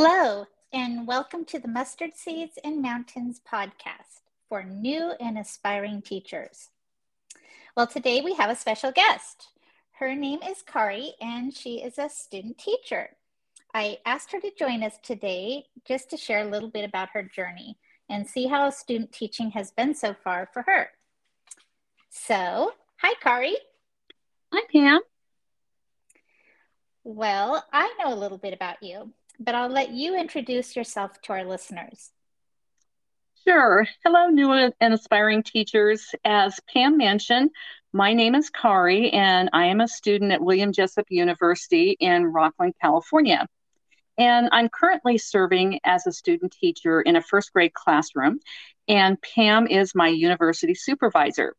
Hello, and welcome to the Mustard Seeds and Mountains podcast for new and aspiring teachers. Well, today we have a special guest. Her name is Kari, and she is a student teacher. I asked her to join us today just to share a little bit about her journey and see how student teaching has been so far for her. So, hi, Kari. Hi, Pam. Well, I know a little bit about you, but I'll let you introduce yourself to our listeners. Sure. Hello, new and aspiring teachers. As Pam mentioned, my name is Kari, and I am a student at William Jessup University in Rocklin, California. And I'm currently serving as a student teacher in a first grade classroom, and Pam is my university supervisor.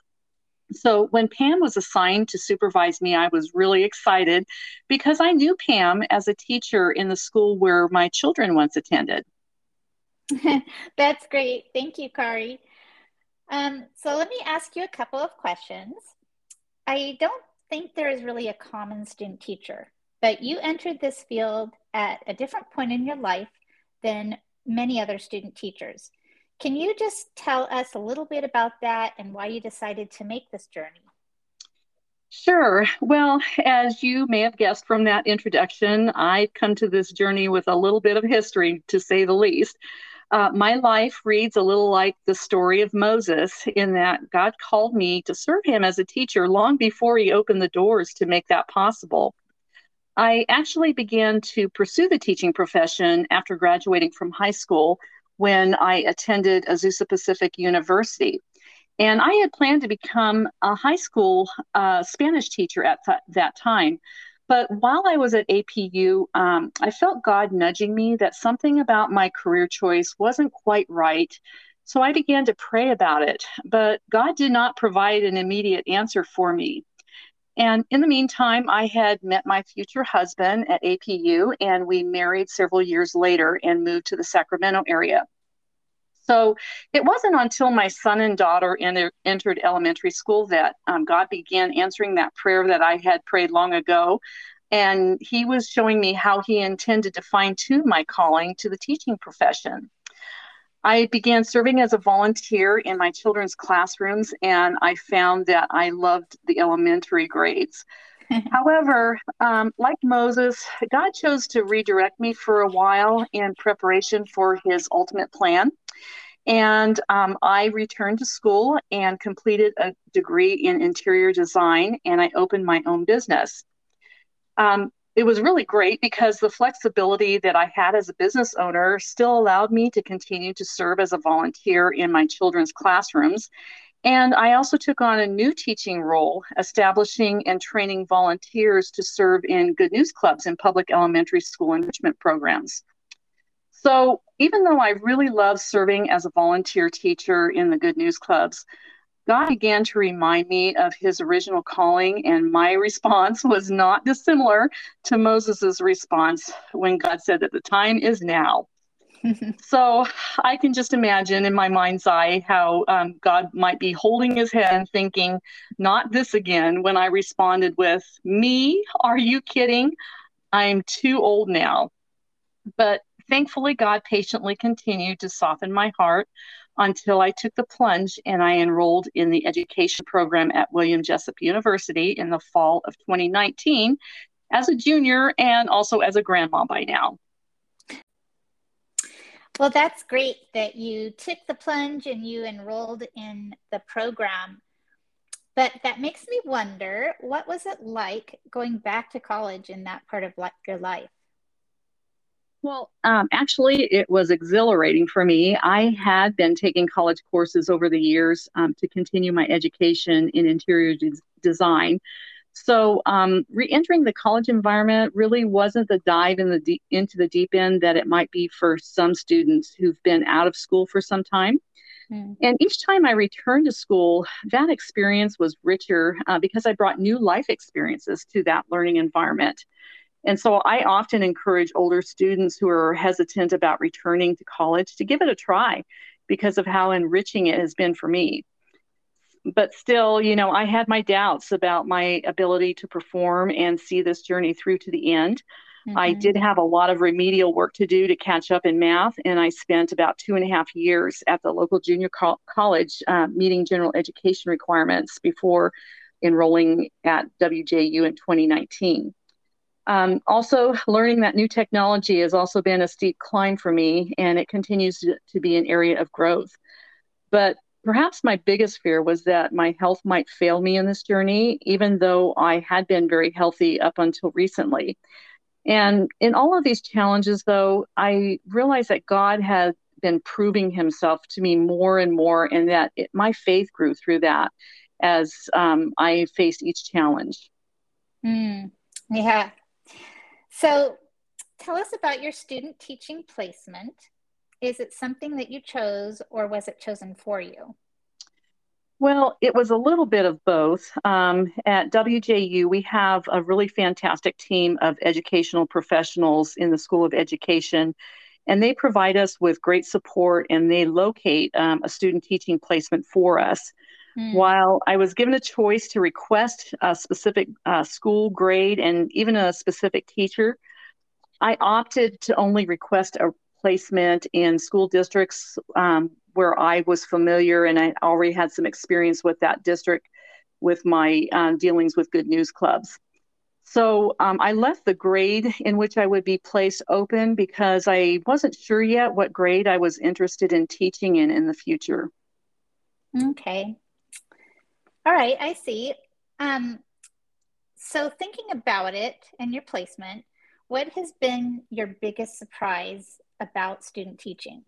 So when Pam was assigned to supervise me, I was really excited because I knew Pam as a teacher in the school where my children once attended. That's great. Thank you, Kari. Um, so let me ask you a couple of questions. I don't think there is really a common student teacher, but you entered this field at a different point in your life than many other student teachers. Can you just tell us a little bit about that and why you decided to make this journey? Sure. Well, as you may have guessed from that introduction, I've come to this journey with a little bit of history, to say the least. Uh, my life reads a little like the story of Moses, in that God called me to serve him as a teacher long before he opened the doors to make that possible. I actually began to pursue the teaching profession after graduating from high school when I attended Azusa Pacific University. And I had planned to become a high school uh, Spanish teacher at th- that time. But while I was at APU, um, I felt God nudging me that something about my career choice wasn't quite right. So I began to pray about it. But God did not provide an immediate answer for me. And in the meantime, I had met my future husband at APU, and we married several years later and moved to the Sacramento area. So it wasn't until my son and daughter enter, entered elementary school that um, God began answering that prayer that I had prayed long ago. And He was showing me how He intended to fine tune my calling to the teaching profession. I began serving as a volunteer in my children's classrooms, and I found that I loved the elementary grades. However, um, like Moses, God chose to redirect me for a while in preparation for his ultimate plan. And um, I returned to school and completed a degree in interior design, and I opened my own business. Um, it was really great because the flexibility that I had as a business owner still allowed me to continue to serve as a volunteer in my children's classrooms. And I also took on a new teaching role, establishing and training volunteers to serve in good news clubs and public elementary school enrichment programs. So, even though I really love serving as a volunteer teacher in the good news clubs, God began to remind me of his original calling, and my response was not dissimilar to Moses' response when God said that the time is now. so I can just imagine in my mind's eye how um, God might be holding his head and thinking, not this again, when I responded with, Me? Are you kidding? I'm too old now. But thankfully, God patiently continued to soften my heart until I took the plunge and I enrolled in the education program at William Jessup University in the fall of 2019 as a junior and also as a grandma by now. Well, that's great that you took the plunge and you enrolled in the program. But that makes me wonder what was it like going back to college in that part of your life? Well, um, actually, it was exhilarating for me. I had been taking college courses over the years um, to continue my education in interior de- design. So, um, re-entering the college environment really wasn't the dive in the de- into the deep end that it might be for some students who've been out of school for some time. Mm. And each time I returned to school, that experience was richer uh, because I brought new life experiences to that learning environment. And so I often encourage older students who are hesitant about returning to college to give it a try because of how enriching it has been for me. But still, you know, I had my doubts about my ability to perform and see this journey through to the end. Mm-hmm. I did have a lot of remedial work to do to catch up in math, and I spent about two and a half years at the local junior co- college uh, meeting general education requirements before enrolling at WJU in 2019. Um, also, learning that new technology has also been a steep climb for me, and it continues to, be an area of growth. But perhaps my biggest fear was that my health might fail me in this journey, even though I had been very healthy up until recently. And in all of these challenges, though, I realized that God had been proving himself to me more and more, and that it, my faith grew through that as um, I faced each challenge. Mm, yeah, so tell us about your student teaching placement. Is it something that you chose or was it chosen for you? Well, it was a little bit of both. Um, at WJU, we have a really fantastic team of educational professionals in the School of Education, and they provide us with great support and they locate um, a student teaching placement for us. Mm. While I was given a choice to request a specific uh, school grade and even a specific teacher, I opted to only request a placement in school districts um, where I was familiar and I already had some experience with that district with my um, dealings with good news clubs. So um, I left the grade in which I would be placed open because I wasn't sure yet what grade I was interested in teaching in in the future. Okay. All right, I see. Um, so, thinking about it and your placement, what has been your biggest surprise about student teaching?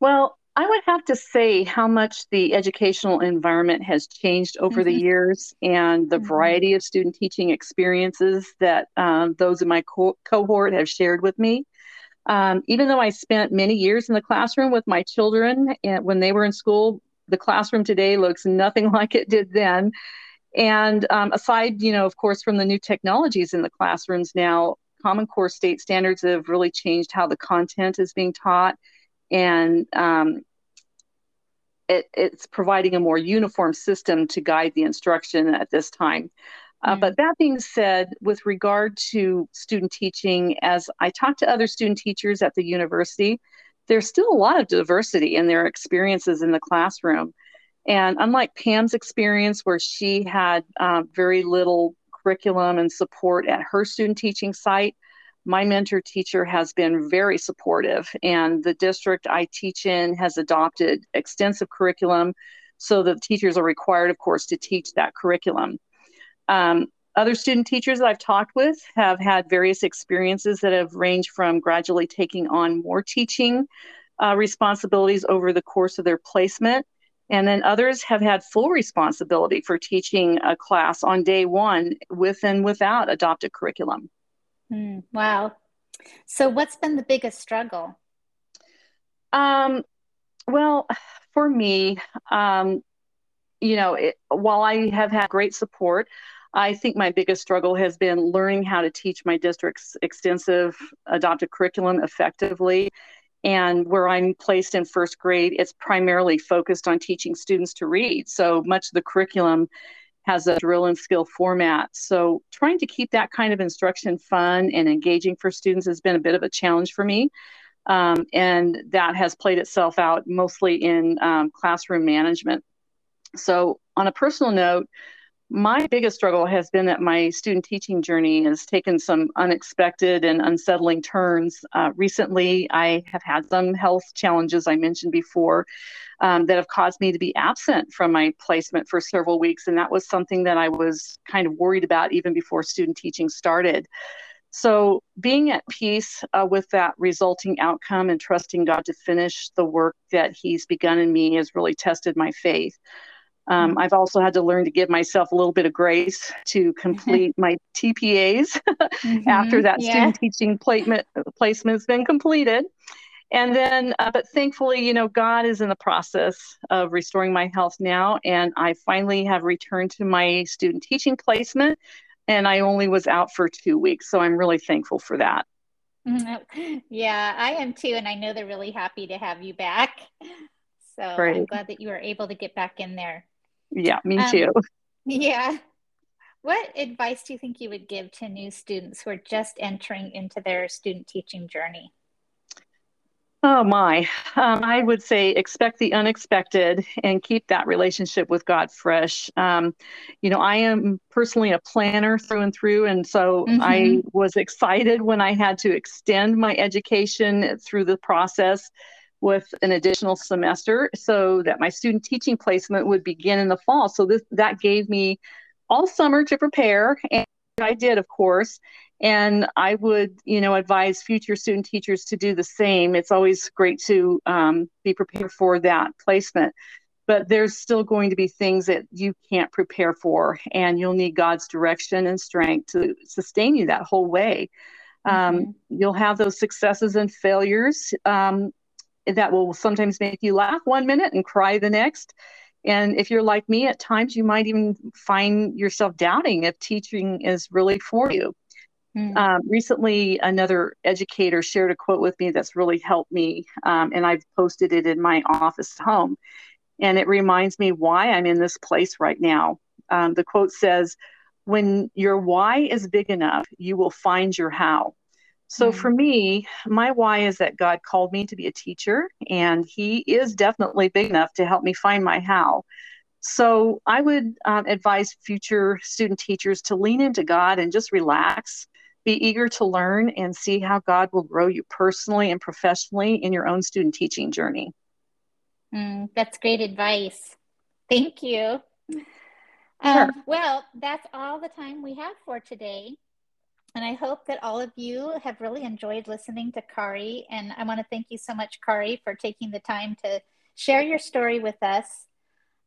Well, I would have to say how much the educational environment has changed over mm-hmm. the years and the mm-hmm. variety of student teaching experiences that um, those in my co- cohort have shared with me. Um, even though I spent many years in the classroom with my children and when they were in school, the classroom today looks nothing like it did then. And um, aside, you know, of course, from the new technologies in the classrooms now, Common Core state standards have really changed how the content is being taught, and um, it, it's providing a more uniform system to guide the instruction at this time. Uh, mm. But that being said, with regard to student teaching, as I talk to other student teachers at the university, there's still a lot of diversity in their experiences in the classroom. And unlike Pam's experience, where she had uh, very little curriculum and support at her student teaching site, my mentor teacher has been very supportive. And the district I teach in has adopted extensive curriculum. So the teachers are required, of course, to teach that curriculum. Um, other student teachers that I've talked with have had various experiences that have ranged from gradually taking on more teaching uh, responsibilities over the course of their placement. And then others have had full responsibility for teaching a class on day one with and without adopted curriculum. Mm, wow. So, what's been the biggest struggle? Um, well, for me, um, you know, it, while I have had great support, I think my biggest struggle has been learning how to teach my district's extensive adopted curriculum effectively. And where I'm placed in first grade, it's primarily focused on teaching students to read. So much of the curriculum has a drill and skill format. So trying to keep that kind of instruction fun and engaging for students has been a bit of a challenge for me. Um, and that has played itself out mostly in um, classroom management. So, on a personal note, my biggest struggle has been that my student teaching journey has taken some unexpected and unsettling turns. Uh, recently, I have had some health challenges I mentioned before um, that have caused me to be absent from my placement for several weeks. And that was something that I was kind of worried about even before student teaching started. So, being at peace uh, with that resulting outcome and trusting God to finish the work that He's begun in me has really tested my faith. Um, mm-hmm. I've also had to learn to give myself a little bit of grace to complete my TPAs mm-hmm. after that yeah. student teaching placement placement has been completed. And then, uh, but thankfully, you know, God is in the process of restoring my health now, and I finally have returned to my student teaching placement, and I only was out for two weeks, so I'm really thankful for that. Mm-hmm. Yeah, I am too, and I know they're really happy to have you back. So. I'm glad that you were able to get back in there. Yeah, me um, too. Yeah. What advice do you think you would give to new students who are just entering into their student teaching journey? Oh my, um, I would say expect the unexpected and keep that relationship with God fresh. Um, you know, I am personally a planner through and through, and so mm-hmm. I was excited when I had to extend my education through the process with an additional semester so that my student teaching placement would begin in the fall. So this that gave me all summer to prepare, and I did, of course. And I would, you know, advise future student teachers to do the same. It's always great to um, be prepared for that placement. But there's still going to be things that you can't prepare for, and you'll need God's direction and strength to sustain you that whole way. Um, mm-hmm. You'll have those successes and failures um, that will sometimes make you laugh one minute and cry the next. And if you're like me, at times you might even find yourself doubting if teaching is really for you. Mm. Um, recently, another educator shared a quote with me that's really helped me, um, and I've posted it in my office home. And it reminds me why I'm in this place right now. Um, the quote says, When your why is big enough, you will find your how. So for me, my why is that God called me to be a teacher, and He is definitely big enough to help me find my how. So I would um, advise future student teachers to lean into God and just relax be eager to learn and see how God will grow you personally and professionally in your own student teaching journey. Mm, that's great advice. Thank you. Um, well, that's all the time we have for today. And I hope that all of you have really enjoyed listening to Kari. And I want to thank you so much, Kari, for taking the time to share your story with us.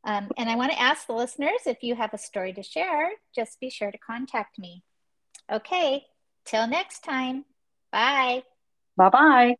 Um, and I want to ask the listeners if you have a story to share, just be sure to contact me. Okay, Till next time. Bye. Bye bye.